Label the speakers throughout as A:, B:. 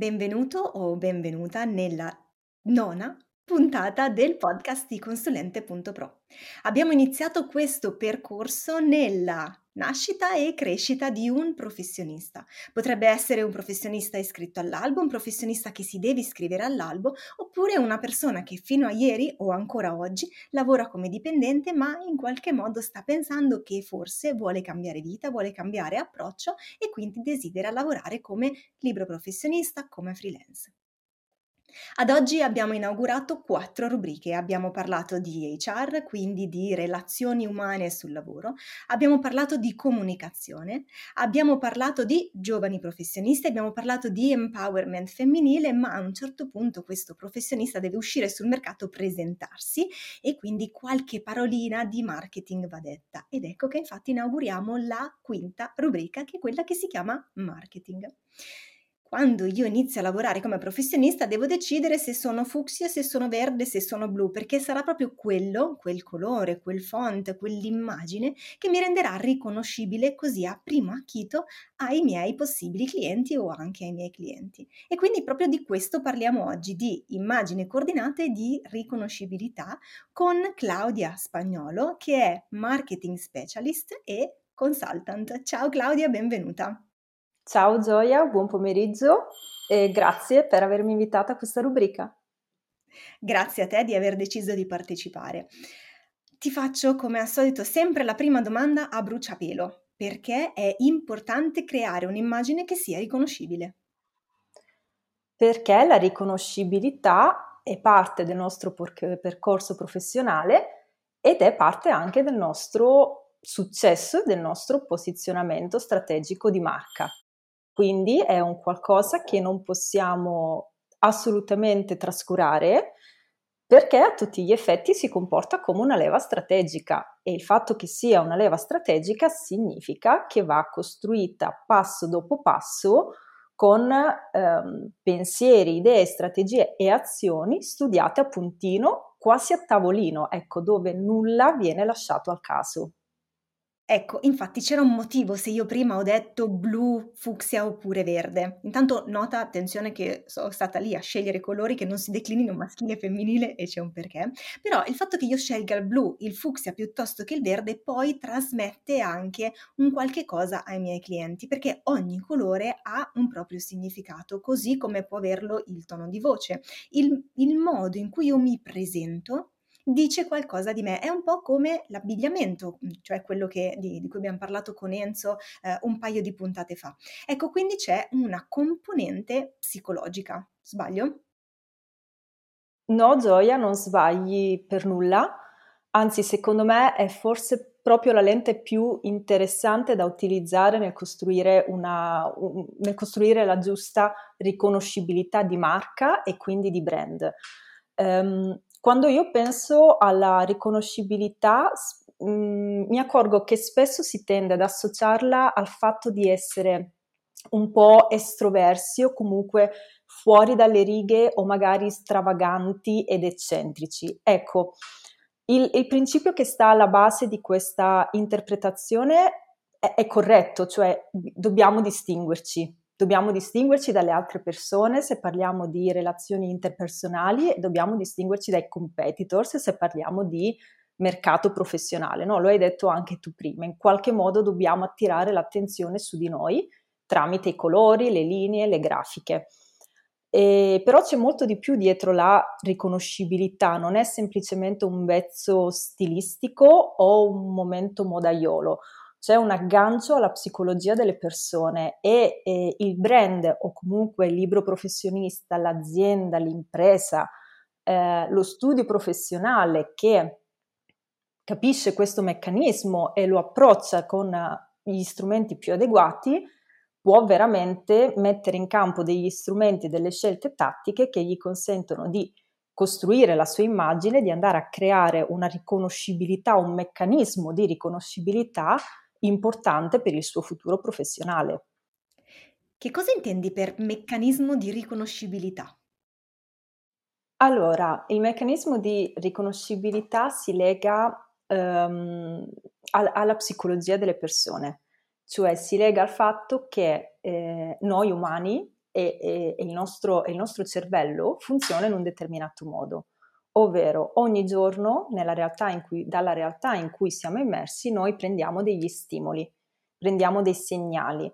A: Benvenuto o benvenuta nella nona puntata del podcast di Consulente.pro. Abbiamo iniziato questo percorso nella nascita e crescita di un professionista. Potrebbe essere un professionista iscritto all'albo, un professionista che si deve iscrivere all'albo, oppure una persona che fino a ieri o ancora oggi lavora come dipendente, ma in qualche modo sta pensando che forse vuole cambiare vita, vuole cambiare approccio e quindi desidera lavorare come libero professionista, come freelance. Ad oggi abbiamo inaugurato quattro rubriche. Abbiamo parlato di HR, quindi di relazioni umane sul lavoro, abbiamo parlato di comunicazione, abbiamo parlato di giovani professionisti, abbiamo parlato di empowerment femminile, ma a un certo punto questo professionista deve uscire sul mercato, presentarsi e quindi qualche parolina di marketing va detta. Ed ecco che infatti inauguriamo la quinta rubrica, che è quella che si chiama marketing quando io inizio a lavorare come professionista devo decidere se sono fucsia, se sono verde, se sono blu, perché sarà proprio quello, quel colore, quel font, quell'immagine che mi renderà riconoscibile così a primo acchito ai miei possibili clienti o anche ai miei clienti. E quindi proprio di questo parliamo oggi, di immagini coordinate di riconoscibilità con Claudia Spagnolo che è marketing specialist e consultant. Ciao Claudia, benvenuta.
B: Ciao Gioia, buon pomeriggio e grazie per avermi invitata a questa rubrica.
A: Grazie a te di aver deciso di partecipare. Ti faccio come al solito sempre la prima domanda a bruciapelo, perché è importante creare un'immagine che sia riconoscibile.
B: Perché la riconoscibilità è parte del nostro percorso professionale ed è parte anche del nostro successo, del nostro posizionamento strategico di marca. Quindi è un qualcosa che non possiamo assolutamente trascurare perché a tutti gli effetti si comporta come una leva strategica e il fatto che sia una leva strategica significa che va costruita passo dopo passo con ehm, pensieri, idee, strategie e azioni studiate a puntino, quasi a tavolino, ecco, dove nulla viene lasciato al caso.
A: Ecco, infatti c'era un motivo se io prima ho detto blu, fucsia oppure verde. Intanto nota, attenzione che sono stata lì a scegliere colori che non si declinino maschile e femminile e c'è un perché. Però il fatto che io scelga il blu, il fucsia piuttosto che il verde poi trasmette anche un qualche cosa ai miei clienti perché ogni colore ha un proprio significato, così come può averlo il tono di voce. Il, il modo in cui io mi presento dice qualcosa di me. È un po' come l'abbigliamento, mhmm, cioè quello che, di, di, cui abbiamo parlato con Enzo eh, un paio di puntate fa. Ecco, quindi c'è una componente psicologica. Sbaglio?
B: No, Gioia, non sbagli per nulla. Anzi, secondo me è forse proprio la lente più interessante da utilizzare nel costruire, una, un, nel costruire la giusta riconoscibilità di marca e quindi di brand. Um, quando io penso alla riconoscibilità, mm, mi accorgo che spesso si tende ad associarla al fatto di essere un po' estroversi o comunque fuori dalle righe o magari stravaganti ed eccentrici. Ecco, il, il principio che sta alla base di questa interpretazione è, è corretto, cioè dobbiamo distinguerci, Dobbiamo distinguerci dalle altre persone se parliamo di relazioni interpersonali e dobbiamo distinguerci dai competitors se parliamo di mercato professionale. No? Lo hai detto anche tu prima, in qualche modo dobbiamo attirare l'attenzione su di noi tramite i colori, le linee, le grafiche. E, però c'è molto di più dietro la riconoscibilità, non è semplicemente un vezzo stilistico o un momento modaiolo c'è un aggancio alla psicologia delle persone e, e il brand o comunque il libro professionista, l'azienda, l'impresa, eh, lo studio professionale che capisce questo meccanismo e lo approccia con gli strumenti più adeguati, può veramente mettere in campo degli strumenti e delle scelte tattiche che gli consentono di costruire la sua immagine, di andare a creare una riconoscibilità, un meccanismo di riconoscibilità importante per il suo futuro professionale.
A: Che cosa intendi per meccanismo di riconoscibilità?
B: Allora, il meccanismo di riconoscibilità si lega um, al, alla psicologia delle persone, cioè si lega al fatto che eh, noi umani e, e, e, il nostro, e il nostro cervello funziona in un determinato modo ovvero ogni giorno realtà cui, dalla realtà in cui siamo immersi noi prendiamo degli stimoli, prendiamo dei segnali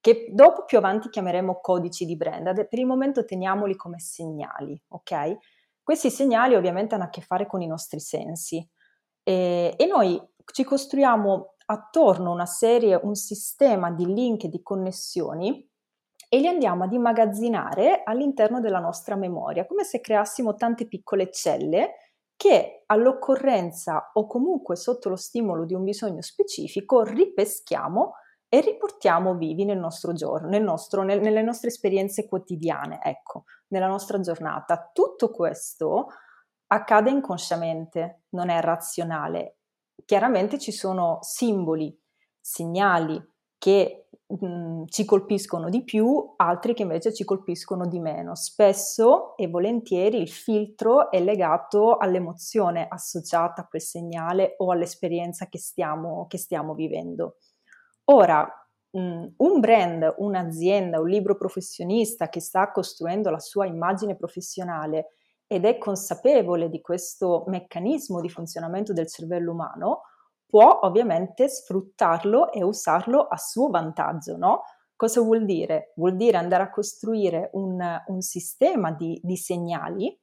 B: che dopo più avanti chiameremo codici di brand, per il momento teniamoli come segnali, ok? Questi segnali ovviamente hanno a che fare con i nostri sensi e, e noi ci costruiamo attorno una serie, un sistema di link di connessioni e li andiamo ad immagazzinare all'interno della nostra memoria, come se creassimo tante piccole celle che all'occorrenza o comunque sotto lo stimolo di un bisogno specifico ripeschiamo e riportiamo vivi nel nostro giorno, nel nostro, nel, nelle nostre esperienze quotidiane, ecco, nella nostra giornata. Tutto questo accade inconsciamente, non è razionale. Chiaramente ci sono simboli, segnali che Mhmm, ci colpiscono di più, altri che invece ci colpiscono di meno. Spesso e volentieri il filtro è legato all'emozione associata a quel segnale o all'esperienza che stiamo, che stiamo vivendo. Ora, mhmm, un brand, un'azienda, un libro professionista che sta costruendo la sua immagine professionale ed è consapevole di questo meccanismo di funzionamento del cervello umano, può ovviamente sfruttarlo e usarlo a suo vantaggio, no? Cosa vuol dire? Vuol dire andare a costruire un, un sistema di, di, segnali,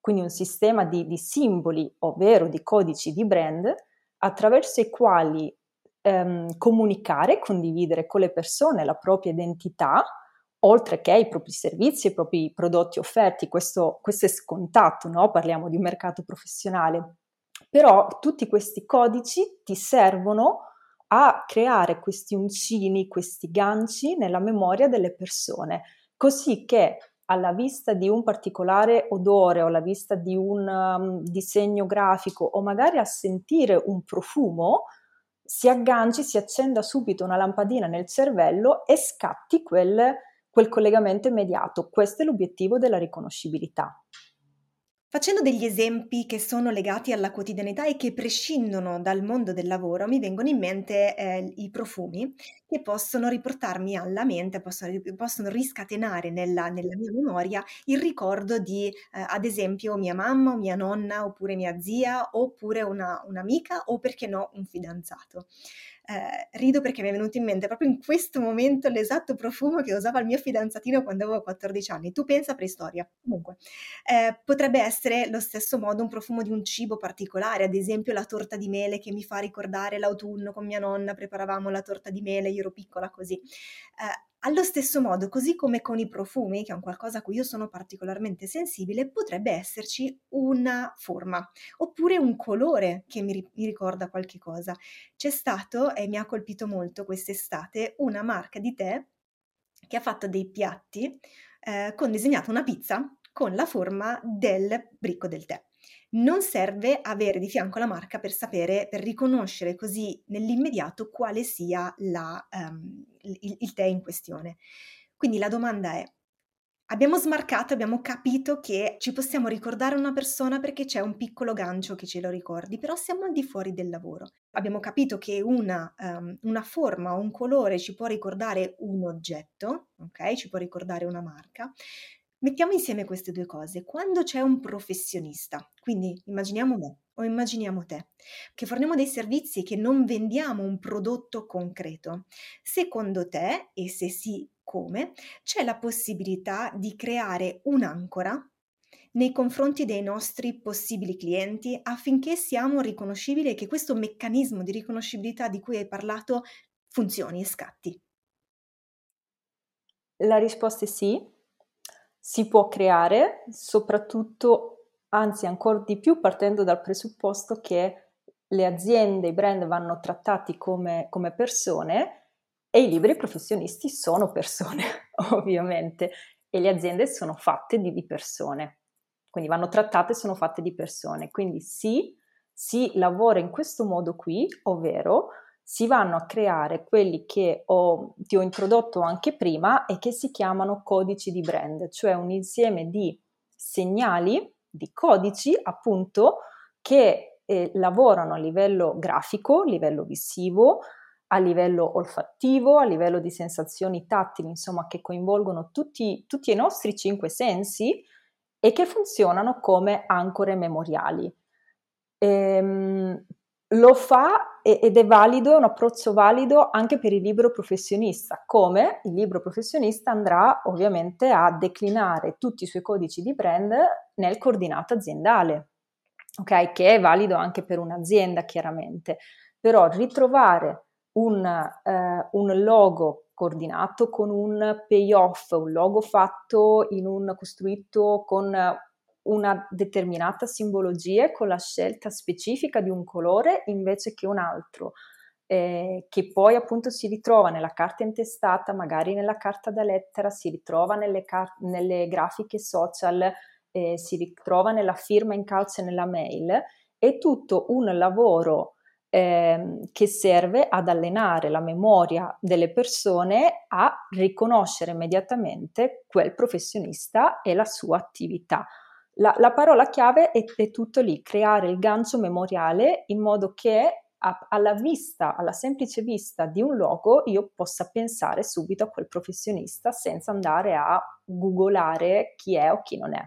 B: quindi un sistema di, di, simboli, ovvero di codici di brand, attraverso i quali ehm, comunicare condividere con le persone la propria identità, oltre che i propri servizi, i propri prodotti offerti. Questo, questo è scontato, no? Parliamo di un mercato professionale però tutti questi codici ti servono a creare questi uncini, questi ganci nella memoria delle persone, così che alla vista di un particolare odore o alla vista di un um, disegno grafico o magari a sentire un profumo, si agganci, si accenda subito una lampadina nel cervello e scatti quel, quel collegamento immediato. Questo è l'obiettivo della riconoscibilità.
A: Facendo degli esempi che sono legati alla quotidianità e che prescindono dal mondo del lavoro, mi vengono in mente eh, i profumi che possono riportarmi alla mente, possono, possono riscatenare nella, nella, mia memoria il ricordo di, eh, ad esempio, mia mamma mia nonna, oppure mia zia, oppure una, un'amica o perché no un fidanzato eh, rido perché mi è venuto in mente proprio in questo momento l'esatto profumo che usava il mio fidanzatino quando avevo 14 anni. Tu pensa preistoria. Comunque, eh, potrebbe essere lo stesso modo un profumo di un cibo particolare, ad esempio la torta di mele che mi fa ricordare l'autunno con mia nonna, preparavamo la torta di mele, io ero piccola così. Eh, allo stesso modo, così come con i profumi, che è un qualcosa a cui io sono particolarmente sensibile, potrebbe esserci una forma oppure un colore che mi, mi ricorda qualche cosa. C'è stato, e mi ha colpito molto quest'estate, una marca di tè che ha fatto dei piatti eh, con disegnato una pizza con la forma del bricco del tè. Non serve avere di fianco la marca per sapere, per riconoscere così nell'immediato quale sia la, um, il, il tè in questione. Quindi la domanda è, Abbiamo smarcato, abbiamo capito che ci possiamo ricordare una persona perché c'è un piccolo gancio che ce lo ricordi, però siamo al di fuori del lavoro. Abbiamo capito che una, um, una forma o un colore ci può ricordare un oggetto, ok? Ci può ricordare una marca, Mettiamo insieme queste due cose. Quando c'è un professionista, quindi immaginiamo me o immaginiamo te, che forniamo dei servizi e che non vendiamo un prodotto concreto, secondo te, e se sì, come, c'è la possibilità di creare un'ancora nei confronti dei nostri possibili clienti affinché siamo riconoscibili e che questo meccanismo di riconoscibilità di cui hai parlato funzioni e scatti?
B: La risposta è sì, si può creare, soprattutto, anzi ancora di più, partendo dal presupposto che le aziende, i brand vanno trattati come, come persone e i liberi professionisti sono persone, ovviamente, e le aziende sono fatte di, di persone, quindi vanno trattate e sono fatte di persone. Quindi sì, si lavora in questo modo qui, ovvero si vanno a creare quelli che ho, ti ho introdotto anche prima e che si chiamano codici di brand, cioè un insieme di segnali, di codici appunto che eh, lavorano a livello grafico, a livello visivo, a livello olfattivo, a livello di sensazioni tattili, insomma, che coinvolgono tutti, tutti i nostri cinque sensi e che funzionano come ancore memoriali. Ehm, lo fa ed è valido, è un approccio valido anche per il libro professionista, come il libro professionista andrà ovviamente a declinare tutti i suoi codici di brand nel coordinato aziendale, ok? Che è valido anche per un'azienda chiaramente, però ritrovare un, eh, un logo coordinato con un payoff, un logo fatto in un costruito con una determinata simbologia con la scelta specifica di un colore invece che un altro, eh, che poi appunto si ritrova nella carta intestata, magari nella carta da lettera, si ritrova nelle, car- nelle grafiche social, eh, si ritrova nella firma in calce nella mail, è tutto un lavoro eh, che serve ad allenare la memoria delle persone a riconoscere immediatamente quel professionista e la sua attività. La, la parola chiave è, è, tutto lì, creare il gancio memoriale in modo che a, alla vista, alla semplice vista di un logo, io possa pensare subito a quel professionista senza andare a googolare chi è o chi non è.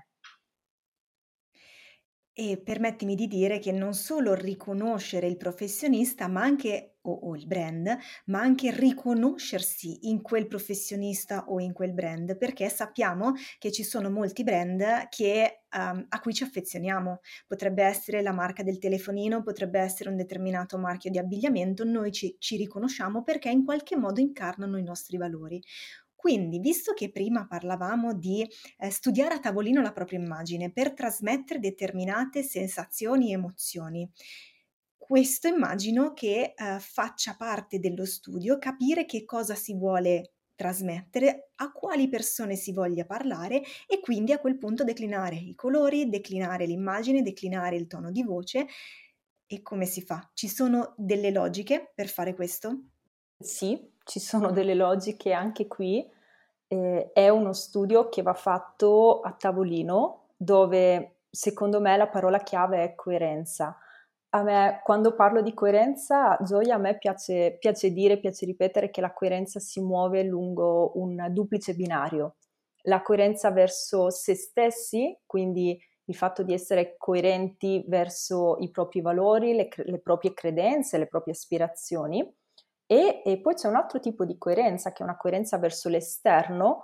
A: E permettimi di dire che non solo riconoscere il professionista, ma anche o, o il brand, ma anche riconoscersi in quel professionista o in quel brand, perché sappiamo che ci sono molti brand che, um, a cui ci affezioniamo. Potrebbe essere la marca del telefonino, potrebbe essere un determinato marchio di abbigliamento, noi ci, ci riconosciamo perché in qualche modo incarnano i nostri valori. Quindi, visto che prima parlavamo di eh, studiare a tavolino la propria immagine per trasmettere determinate sensazioni e emozioni, questo immagino che eh, faccia parte dello studio, capire che cosa si vuole trasmettere, a quali persone si voglia parlare e quindi a quel punto declinare i colori, declinare l'immagine, declinare il tono di voce. E come si fa? Ci sono delle logiche per fare questo?
B: Sì, ci sono delle logiche anche qui. Eh, è uno studio che va fatto a tavolino dove secondo me la parola chiave è coerenza. A me, quando parlo di coerenza, Gioia, a me piace, piace dire, piace ripetere che la coerenza si muove lungo un duplice binario. La coerenza verso se stessi, quindi il fatto di essere coerenti verso i propri valori, le, le proprie credenze, le proprie aspirazioni, e, e poi c'è un altro tipo di coerenza, che è una coerenza verso l'esterno,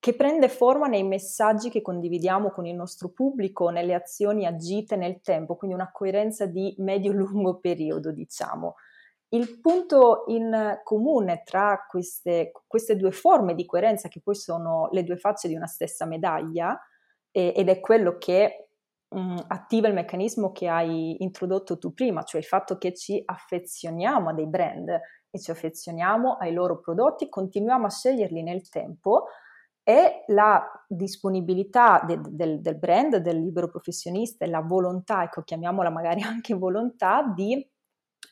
B: che prende forma nei messaggi che condividiamo con il nostro pubblico, nelle azioni agite nel tempo, quindi una coerenza di medio-lungo periodo, diciamo. Il punto in comune tra queste, queste, due forme di coerenza, che poi sono le due facce di una stessa medaglia, eh, ed è quello che mh, mm, attiva il meccanismo che hai introdotto tu prima, cioè il fatto che ci affezioniamo a dei brand, e ci affezioniamo ai loro prodotti, continuiamo a sceglierli nel tempo e la disponibilità de, del, del, brand, del libero professionista e la volontà, ecco chiamiamola magari anche volontà di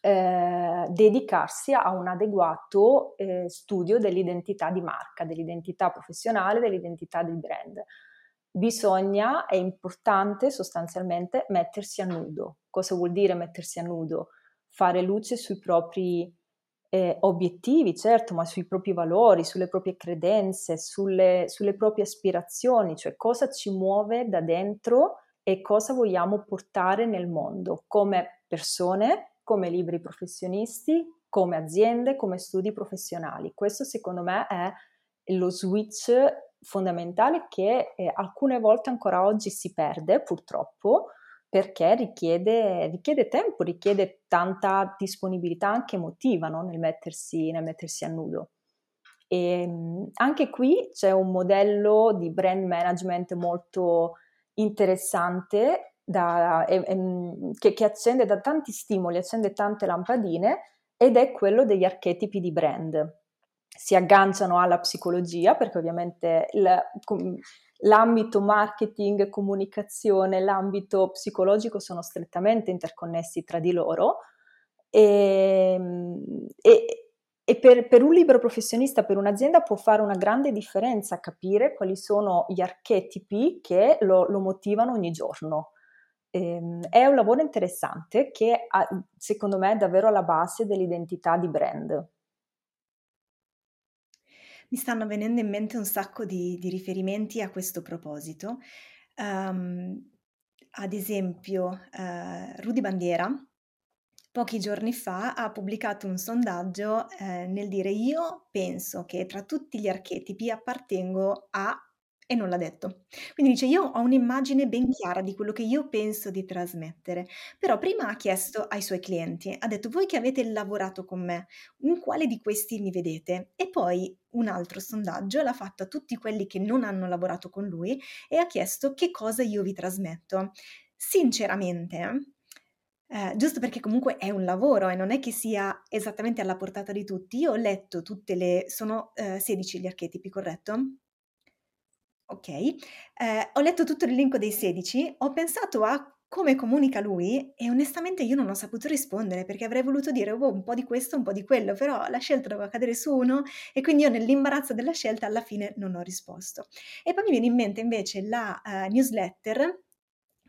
B: eh, dedicarsi a un adeguato eh, studio dell'identità di marca, dell'identità professionale, dell'identità del brand. Bisogna, è importante sostanzialmente mettersi a nudo. Cosa vuol dire mettersi a nudo? Fare luce sui propri eh, obiettivi, certo, ma sui propri valori, sulle proprie credenze, sulle, sulle proprie aspirazioni, cioè cosa ci muove da dentro e cosa vogliamo portare nel mondo come persone, come libri professionisti, come aziende, come studi professionali. Questo secondo me è lo switch fondamentale che eh, alcune volte ancora oggi si perde purtroppo perché richiede, richiede, tempo, richiede tanta disponibilità anche emotiva no? nel, mettersi, nel, mettersi, a nudo. E anche qui c'è un modello di brand management molto interessante da, e, e, che, che accende da tanti stimoli, accende tante lampadine ed è quello degli archetipi di brand si agganciano alla psicologia perché ovviamente il, l'ambito marketing, comunicazione, l'ambito psicologico sono strettamente interconnessi tra di loro e, e, e per, per, un libero professionista, per un'azienda può fare una grande differenza capire quali sono gli archetipi che lo, lo motivano ogni giorno. Ehm, è un lavoro interessante che secondo me è davvero alla base dell'identità di brand.
A: Mi stanno venendo in mente un sacco di, di riferimenti a questo proposito. Um, ad esempio, uh, Rudy Bandiera, pochi giorni fa, ha pubblicato un sondaggio eh, nel dire io penso che tra tutti gli archetipi appartengo a e non l'ha detto. Quindi dice: Io ho un'immagine ben chiara di quello che io penso di trasmettere. Però prima ha chiesto ai suoi clienti, ha detto: Voi che avete lavorato con me, in quale di questi mi vedete? E poi un altro sondaggio l'ha fatto a tutti quelli che non hanno lavorato con lui e ha chiesto che cosa io vi trasmetto. Sinceramente, eh, giusto perché comunque è un lavoro e non è che sia esattamente alla portata di tutti. Io ho letto tutte le... sono eh, 16 gli archetipi, corretto? Ok, eh, ho letto tutto l'elenco dei 16, ho pensato a come comunica lui e onestamente io non ho saputo rispondere perché avrei voluto dire oh, un po' di questo, un po' di quello, però la scelta doveva cadere su uno e quindi io nell'imbarazzo della scelta alla fine non ho risposto. E poi mi viene in mente invece la uh, newsletter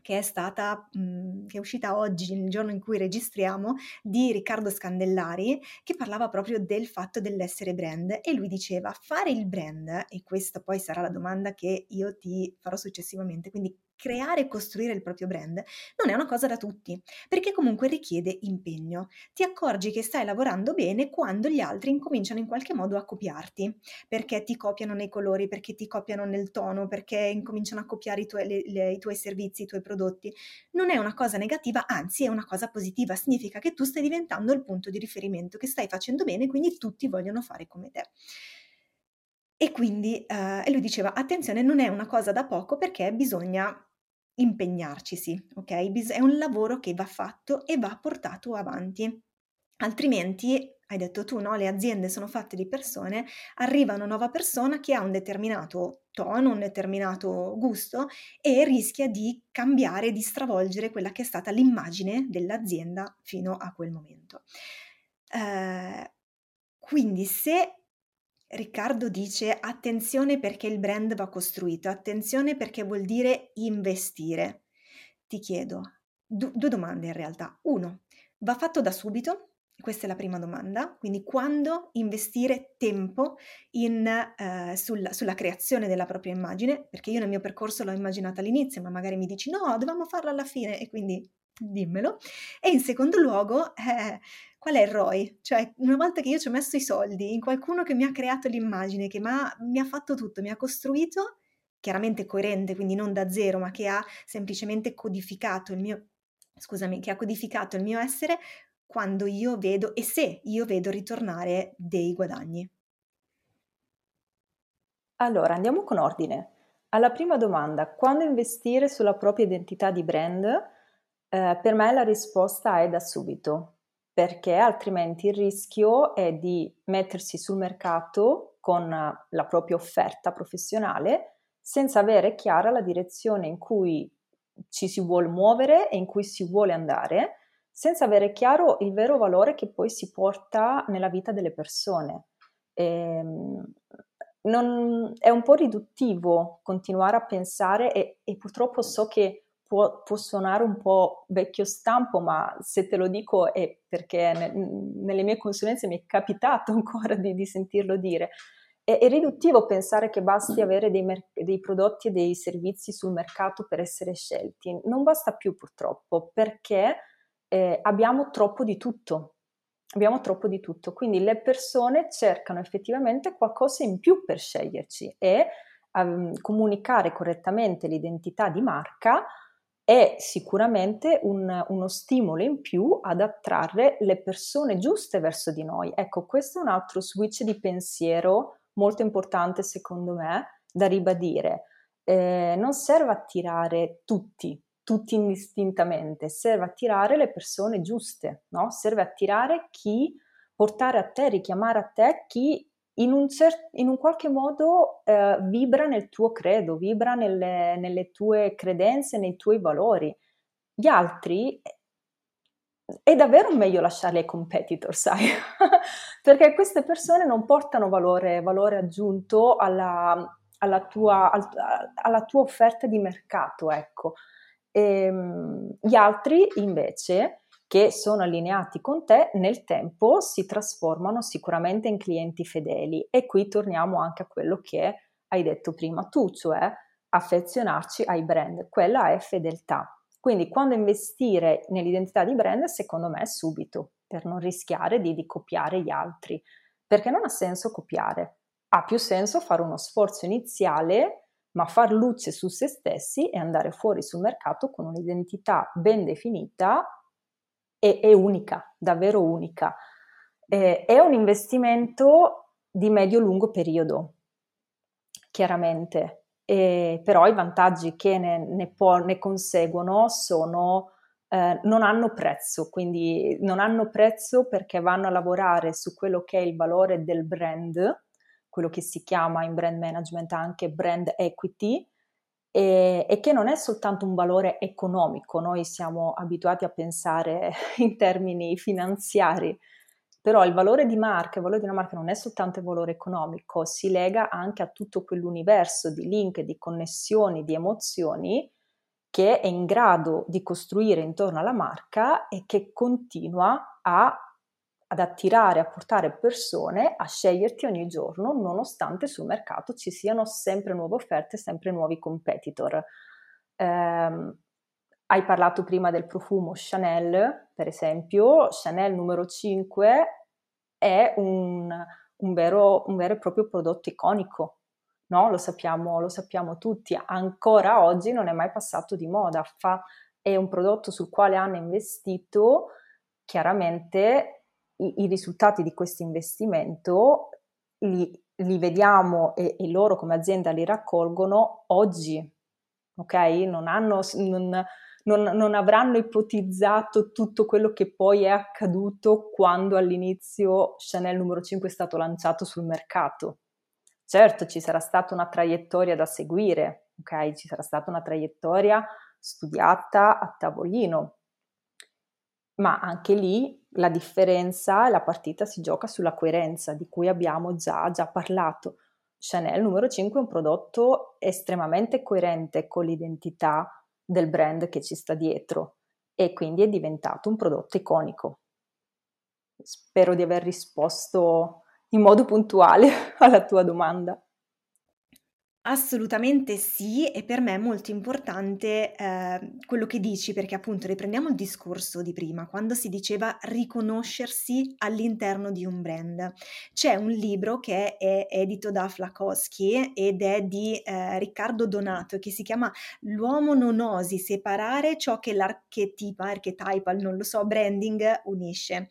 A: che è stata, mh, che è uscita oggi, il giorno in cui registriamo, di Riccardo Scandellari, che parlava proprio del fatto dell'essere brand. E lui diceva fare il brand, e questa poi sarà la domanda che io ti farò successivamente, quindi creare e costruire il proprio brand non è una cosa da tutti, perché comunque richiede impegno. Ti accorgi che stai lavorando bene quando gli altri incominciano in qualche modo a copiarti, perché ti copiano nei colori, perché ti copiano nel tono, perché incominciano a copiare i tuoi, le, le, i tuoi servizi, i tuoi prodotti. Non è una cosa negativa, anzi è una cosa positiva, significa che tu stai diventando il punto di riferimento, che stai facendo bene, quindi tutti vogliono fare come te. E quindi eh, e lui diceva: attenzione, non è una cosa da poco perché bisogna impegnarcisi, ok? Bis- è un lavoro che va fatto e va portato avanti. Altrimenti, hai detto tu, no? Le aziende sono fatte di persone, arriva una nuova persona che ha un determinato tono, un determinato gusto e rischia di cambiare, di stravolgere quella che è stata l'immagine dell'azienda fino a quel momento. Eh, quindi se Riccardo dice attenzione perché il brand va costruito, attenzione perché vuol dire investire. Ti chiedo du- due domande in realtà. Uno, va fatto da subito? Questa è la prima domanda, quindi quando investire tempo in, eh, sulla, sulla, creazione della propria immagine, perché io nel mio percorso l'ho immaginata all'inizio, ma magari mi dici no, dovevamo farlo alla fine e quindi dimmelo. E in secondo luogo, eh, qual è il ROI? Cioè, una volta che io ci ho messo i soldi in qualcuno che mi ha creato l'immagine, che mi ha fatto tutto, mi ha costruito, chiaramente coerente, quindi non da zero, ma che ha semplicemente codificato il mio, scusami, che ha codificato il mio essere, quando io vedo e se io vedo ritornare dei guadagni.
B: Allora, andiamo con ordine. Alla prima domanda, quando investire sulla propria identità di brand? Eh, per me la risposta è da subito, perché altrimenti il rischio è di mettersi sul mercato con la propria offerta professionale senza avere chiara la direzione in cui ci si vuole muovere e in cui si vuole andare, senza avere chiaro il vero valore che poi si porta nella vita delle persone. E, ehm, non, è un po' riduttivo continuare a pensare e, e purtroppo so che può, può, suonare un po' vecchio stampo, ma se te lo dico è perché ne, nelle mie consulenze mi è capitato ancora di, di sentirlo dire. È, è, riduttivo pensare che basti avere dei, mer- dei prodotti e dei servizi sul mercato per essere scelti. Non basta più purtroppo perché eh, abbiamo troppo di tutto. Abbiamo troppo di tutto, quindi le persone cercano effettivamente qualcosa in più per sceglierci e um, comunicare correttamente l'identità di marca è sicuramente un, uno stimolo in più ad attrarre le persone giuste verso di noi. Ecco, questo è un altro switch di pensiero molto importante secondo me da ribadire. Eh, non serve attirare tutti, tutti indistintamente, serve attirare le persone giuste, no? Serve attirare chi, portare a te, richiamare a te chi in un, cer- in un qualche modo eh, vibra nel tuo credo, vibra nelle, nelle tue credenze, nei tuoi valori. Gli altri è davvero meglio lasciarli ai competitor, sai? Perché queste persone non portano valore, valore aggiunto alla, alla, tua, alla, tua, offerta di mercato, ecco. E, ehm, gli altri invece che sono allineati con te nel tempo si trasformano sicuramente in clienti fedeli. E qui torniamo anche a quello che hai detto prima tu, cioè affezionarci ai brand, quella è fedeltà. Quindi quando investire nell'identità di brand, secondo me, subito, per non rischiare di, di copiare gli altri, perché non ha senso copiare, ha più senso fare uno sforzo iniziale, ma far luce su se stessi e andare fuori sul mercato con un'identità ben definita e, e unica, davvero unica. Eh, è un investimento di medio-lungo periodo, chiaramente, e, però i vantaggi che ne, ne, po- ne conseguono sono, eh, non hanno prezzo, quindi non hanno prezzo perché vanno a lavorare su quello che è il valore del brand, quello che si chiama in brand management anche brand equity, e, e, che non è soltanto un valore economico, noi siamo abituati a pensare in termini finanziari, però il valore di marca, il valore di una marca non è soltanto il valore economico, si lega anche a tutto quell'universo di link, di connessioni, di emozioni che è in grado di costruire intorno alla marca e che continua a, ad attirare, a portare persone a sceglierti ogni giorno, nonostante sul mercato ci siano sempre nuove offerte, sempre nuovi competitor. Um, hai parlato prima del profumo Chanel, per esempio, Chanel numero 5 è un, un, vero, un vero, e proprio prodotto iconico, no? lo, sappiamo, lo sappiamo tutti, ancora oggi non è mai passato di moda, Fa, è un prodotto sul quale hanno investito, chiaramente i, i risultati di questo investimento li, li vediamo e, e, loro come azienda li raccolgono oggi, ok? Non hanno... Non, non, non avranno ipotizzato tutto quello che poi è accaduto quando all'inizio Chanel numero 5 è stato lanciato sul mercato. Certo, ci sarà stata una traiettoria da seguire, ok? Ci sarà stata una traiettoria studiata a tavolino, ma anche lì la differenza, la partita si gioca sulla coerenza di cui abbiamo già, già parlato. Chanel numero 5 è un prodotto estremamente coerente con l'identità del brand che ci sta dietro e quindi è diventato un prodotto iconico. Spero di aver risposto in modo puntuale alla tua domanda.
A: Assolutamente sì, e per me è molto importante eh, quello che dici, perché appunto riprendiamo il discorso di prima, quando si diceva riconoscersi all'interno di un brand. C'è un libro che è edito da Flakowski ed è di eh, Riccardo Donato che si chiama L'uomo non osi separare ciò che l'archetipa, archetypal, non lo so, branding unisce.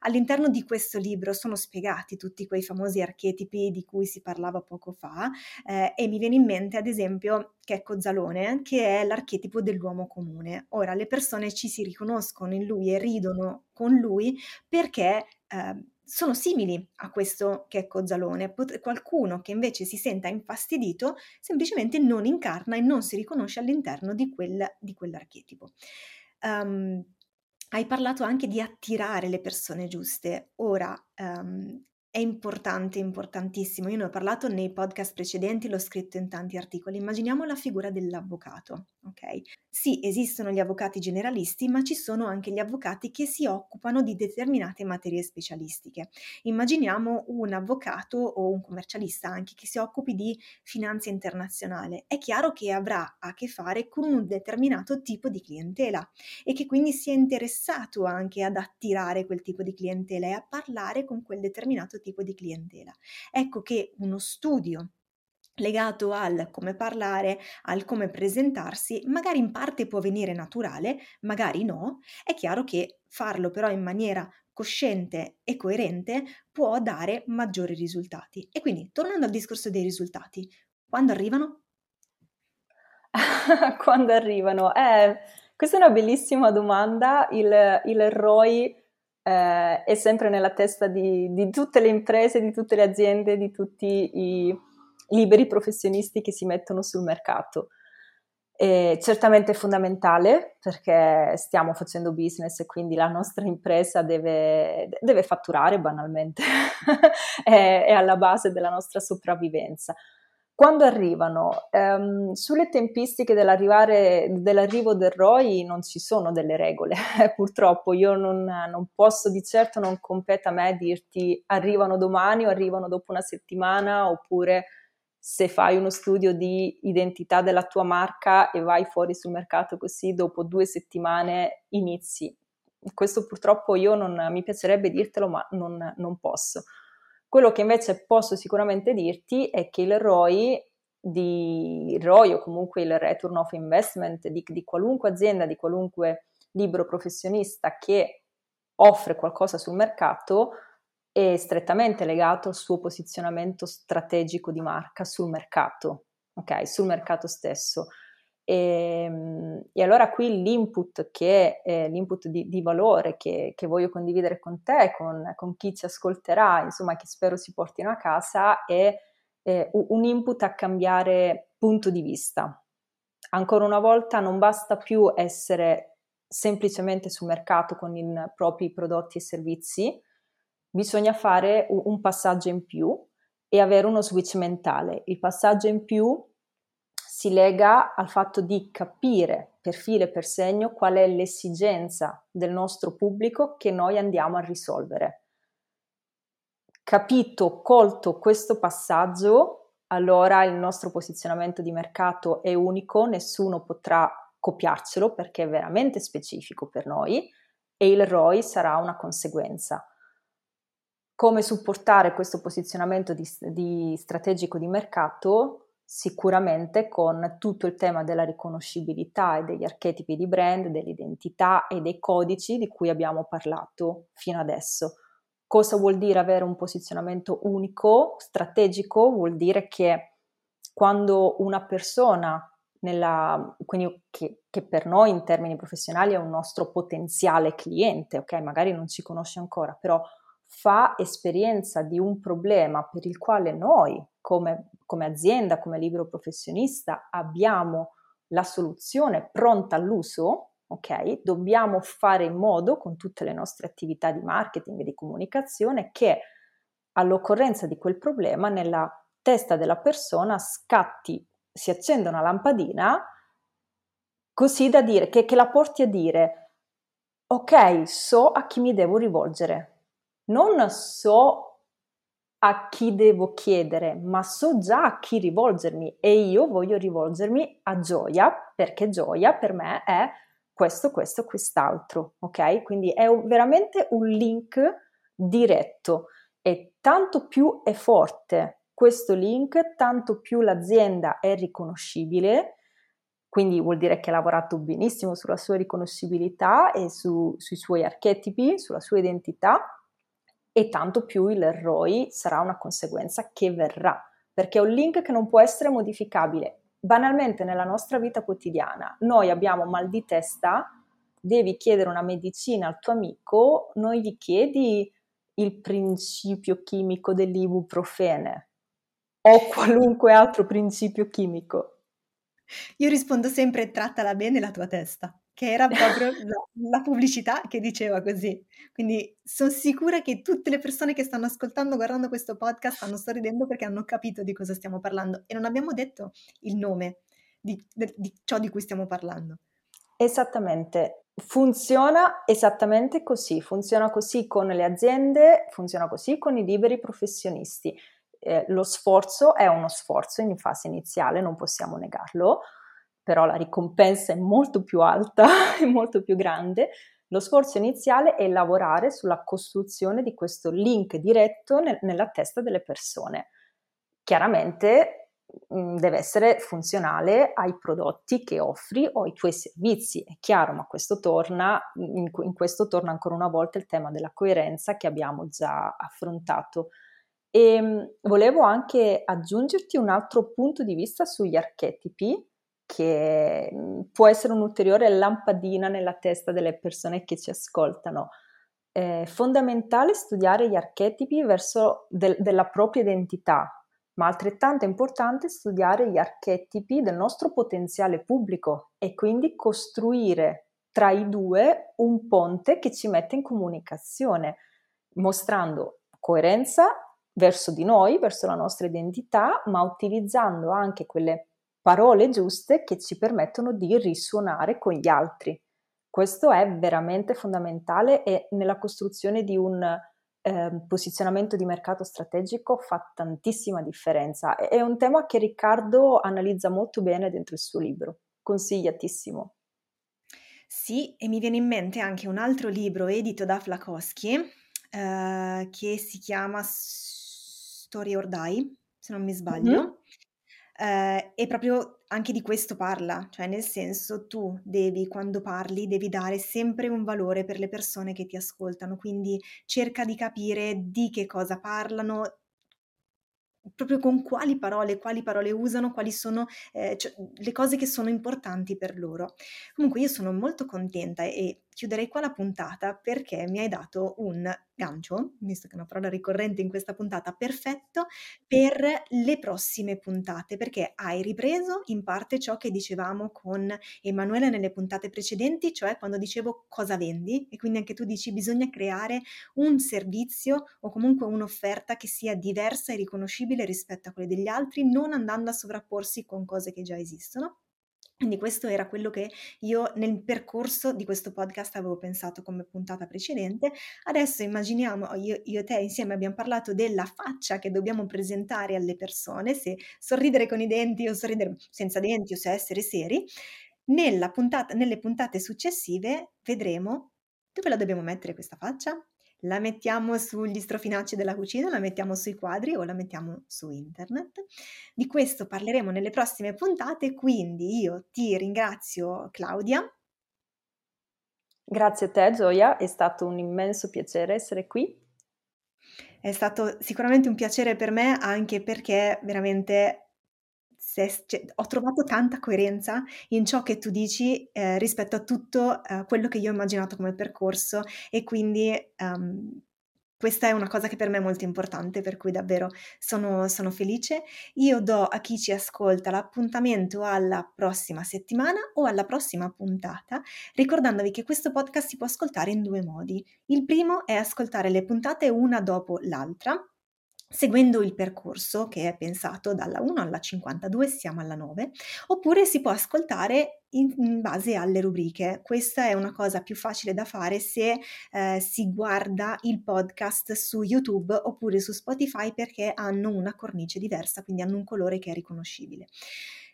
A: All'interno di questo libro sono spiegati tutti quei famosi archetipi di cui si parlava poco fa eh, e mi viene in mente ad esempio Checco Zalone che è l'archetipo dell'uomo comune. Ora le persone ci si riconoscono in lui e ridono con lui perché eh, sono simili a questo Checco Zalone. Pot- qualcuno che invece si senta infastidito semplicemente non incarna e non si riconosce all'interno di, quel, di quell'archetipo. Um, hai parlato anche di attirare le persone giuste. Ora, um, è importante, importantissimo. Io ne ho parlato nei podcast precedenti, l'ho scritto in tanti articoli. Immaginiamo la figura dell'avvocato, ok? Sì, esistono gli avvocati generalisti, ma ci sono anche gli avvocati che si occupano di determinate materie specialistiche. Immaginiamo un avvocato o un commercialista anche che si occupi di finanza internazionale. È chiaro che avrà a che fare con un determinato tipo di clientela e che quindi sia interessato anche ad attirare quel tipo di clientela e a parlare con quel determinato tipo di clientela. Ecco che uno studio legato al come parlare, al come presentarsi, magari in parte può venire naturale, magari no, è chiaro che farlo però in maniera cosciente e coerente può dare maggiori risultati. E quindi, tornando al discorso dei risultati, quando arrivano?
B: quando arrivano? Eh, questa è una bellissima domanda. Il, il ROI eh, è sempre nella testa di, di, tutte le imprese, di tutte le aziende, di tutti i liberi professionisti che si mettono sul mercato. È certamente fondamentale perché stiamo facendo business e quindi la nostra impresa deve, deve fatturare banalmente, è, è alla base della nostra sopravvivenza. quando arrivano, ehm, sulle tempistiche dell'arrivo del ROI non ci sono delle regole, purtroppo io non, non, posso di certo, non compete a me dirti arrivano domani o arrivano dopo una settimana oppure se fai uno studio di identità della tua marca e vai fuori sul mercato così dopo due settimane inizi. Questo purtroppo io non mi piacerebbe dirtelo ma non, non posso. Quello che invece posso sicuramente dirti è che il ROI di ROI o comunque il return of investment di, di qualunque azienda, di qualunque libero professionista che offre qualcosa sul mercato è strettamente legato al suo posizionamento strategico di marca sul mercato, ok? Sul mercato stesso. E, ehm, e, allora qui l'input, che è l'input di, di valore che, che, voglio condividere con te, con, con, chi ci ascolterà, insomma, che spero si portino a casa, è, è un input a cambiare punto di vista. Ancora una volta non basta più essere semplicemente sul mercato con i propri prodotti e servizi, bisogna fare un passaggio in più e avere uno switch mentale. Il passaggio in più si lega al fatto di capire per filo e per segno qual è l'esigenza del nostro pubblico che noi andiamo a risolvere. Capito, colto questo passaggio, allora il nostro posizionamento di mercato è unico, nessuno potrà copiarcelo perché è veramente specifico per noi e il ROI sarà una conseguenza. Come supportare questo posizionamento di, di strategico di mercato? sicuramente con tutto il tema della riconoscibilità e degli archetipi di brand, dell'identità e dei codici di cui abbiamo parlato fino adesso. Cosa vuol dire avere un posizionamento unico, strategico? Vuol dire che quando una persona, nella, quindi che, che, per noi in termini professionali è un nostro potenziale cliente, ok? Magari non ci conosce ancora, però fa esperienza di un problema per il quale noi come, come azienda, come libero professionista abbiamo la soluzione pronta all'uso, ok? Dobbiamo fare in modo con tutte le nostre attività di marketing e di comunicazione che all'occorrenza di quel problema nella testa della persona scatti, si accenda una lampadina così da dire che, che la porti a dire ok, so a chi mi devo rivolgere, non so a chi devo chiedere, ma so già a chi rivolgermi e io voglio rivolgermi a Gioia perché Gioia per me è questo, questo, quest'altro, ok? Quindi è veramente un link diretto. E tanto più è forte questo link, tanto più l'azienda è riconoscibile, quindi vuol dire che ha lavorato benissimo sulla sua riconoscibilità e su, sui suoi archetipi, sulla sua identità e tanto più il ROI sarà una conseguenza che verrà, perché è un link che non può essere modificabile. Banalmente nella nostra vita quotidiana noi abbiamo mal di testa, devi chiedere una medicina al tuo amico, non gli chiedi il principio chimico dell'ibuprofene o qualunque altro principio chimico.
A: Io rispondo sempre trattala bene la tua testa che era proprio la, la pubblicità che diceva così. Quindi sono sicura che tutte le persone che stanno ascoltando, guardando questo podcast, stanno sorridendo perché hanno capito di cosa stiamo parlando e non abbiamo detto il nome di, di, di ciò di cui stiamo parlando.
B: Esattamente, funziona esattamente così, funziona così con le aziende, funziona così con i liberi professionisti. Eh, lo sforzo è uno sforzo in fase iniziale, non possiamo negarlo, però la ricompensa è molto più alta e molto più grande. Lo sforzo iniziale è lavorare sulla costruzione di questo link diretto nel, nella testa delle persone. Chiaramente mh, mm, deve essere funzionale ai prodotti che offri o ai tuoi servizi, è chiaro, ma questo torna, in, in questo torna ancora una volta il tema della coerenza che abbiamo già affrontato. E ehm, volevo anche aggiungerti un altro punto di vista sugli archetipi che mhmm, può essere un'ulteriore lampadina nella testa delle persone che ci ascoltano. È fondamentale studiare gli archetipi verso de- della propria identità, ma altrettanto importante studiare gli archetipi del nostro potenziale pubblico e quindi costruire tra i due un ponte che ci mette in comunicazione, mostrando coerenza verso di noi, verso la nostra identità, ma utilizzando anche quelle parole giuste che ci permettono di risuonare con gli altri. Questo è veramente fondamentale e nella costruzione di un eh, posizionamento di mercato strategico fa tantissima differenza. È un tema che Riccardo analizza molto bene dentro il suo libro, consigliatissimo.
A: Sì, e mi viene in mente anche un altro libro edito da Flakowski eh, che si chiama Story or Die, se non mi sbaglio. Mm-hmm. Eh, e proprio anche di questo parla, cioè nel senso tu devi, quando parli, devi dare sempre un valore per le persone che ti ascoltano, quindi cerca di capire di che cosa parlano, proprio con quali parole, quali parole usano, quali sono eh, cioè, le cose che sono importanti per loro. Comunque io sono molto contenta e chiuderei qua la puntata perché mi hai dato un gancio, visto che è una parola ricorrente in questa puntata, perfetto per le prossime puntate, perché hai ripreso in parte ciò che dicevamo con Emanuele nelle puntate precedenti, cioè quando dicevo cosa vendi e quindi anche tu dici bisogna creare un servizio o comunque un'offerta che sia diversa e riconoscibile rispetto a quelle degli altri, non andando a sovrapporsi con cose che già esistono. Quindi questo era quello che io nel percorso di questo podcast avevo pensato come puntata precedente. Adesso immaginiamo, io, io e te insieme abbiamo parlato della faccia che dobbiamo presentare alle persone, se sorridere con i denti o sorridere senza denti o se essere seri. Puntata, nelle puntate successive vedremo dove la dobbiamo mettere questa faccia, la mettiamo sugli strofinacci della cucina, la mettiamo sui quadri o la mettiamo su internet. Di questo parleremo nelle prossime puntate, quindi io ti ringrazio Claudia.
B: Grazie a te Gioia, è stato un immenso piacere essere qui.
A: È stato sicuramente un piacere per me anche perché veramente se, cioè, ho trovato tanta coerenza in ciò che tu dici eh, rispetto a tutto eh, quello che io ho immaginato come percorso e quindi um, questa è una cosa che per me è molto importante, per cui davvero sono, sono, felice. Io do a chi ci ascolta l'appuntamento alla prossima settimana o alla prossima puntata, ricordandovi che questo podcast si può ascoltare in due modi. Il primo è ascoltare le puntate una dopo l'altra, seguendo il percorso che è pensato dalla 1 alla 52, siamo alla 9, oppure si può ascoltare in, in base alle rubriche. Questa è una cosa più facile da fare se eh, si guarda il podcast su YouTube oppure su Spotify perché hanno una cornice diversa, quindi hanno un colore che è riconoscibile.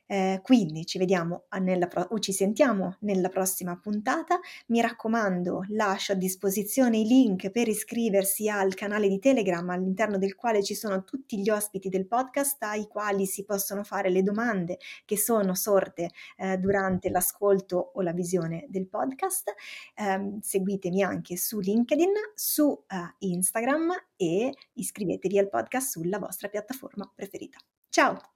A: Eh, quindi ci vediamo nella pro- o ci sentiamo nella prossima puntata. Mi raccomando, lascio a disposizione i link per iscriversi al canale di Telegram all'interno del quale ci sono tutti gli ospiti del podcast ai quali si possono fare le domande che sono sorte eh, durante l'ascolto o la visione del podcast. Eh, seguitemi anche su LinkedIn, su uh, Instagram e iscrivetevi al podcast sulla vostra piattaforma preferita. Ciao!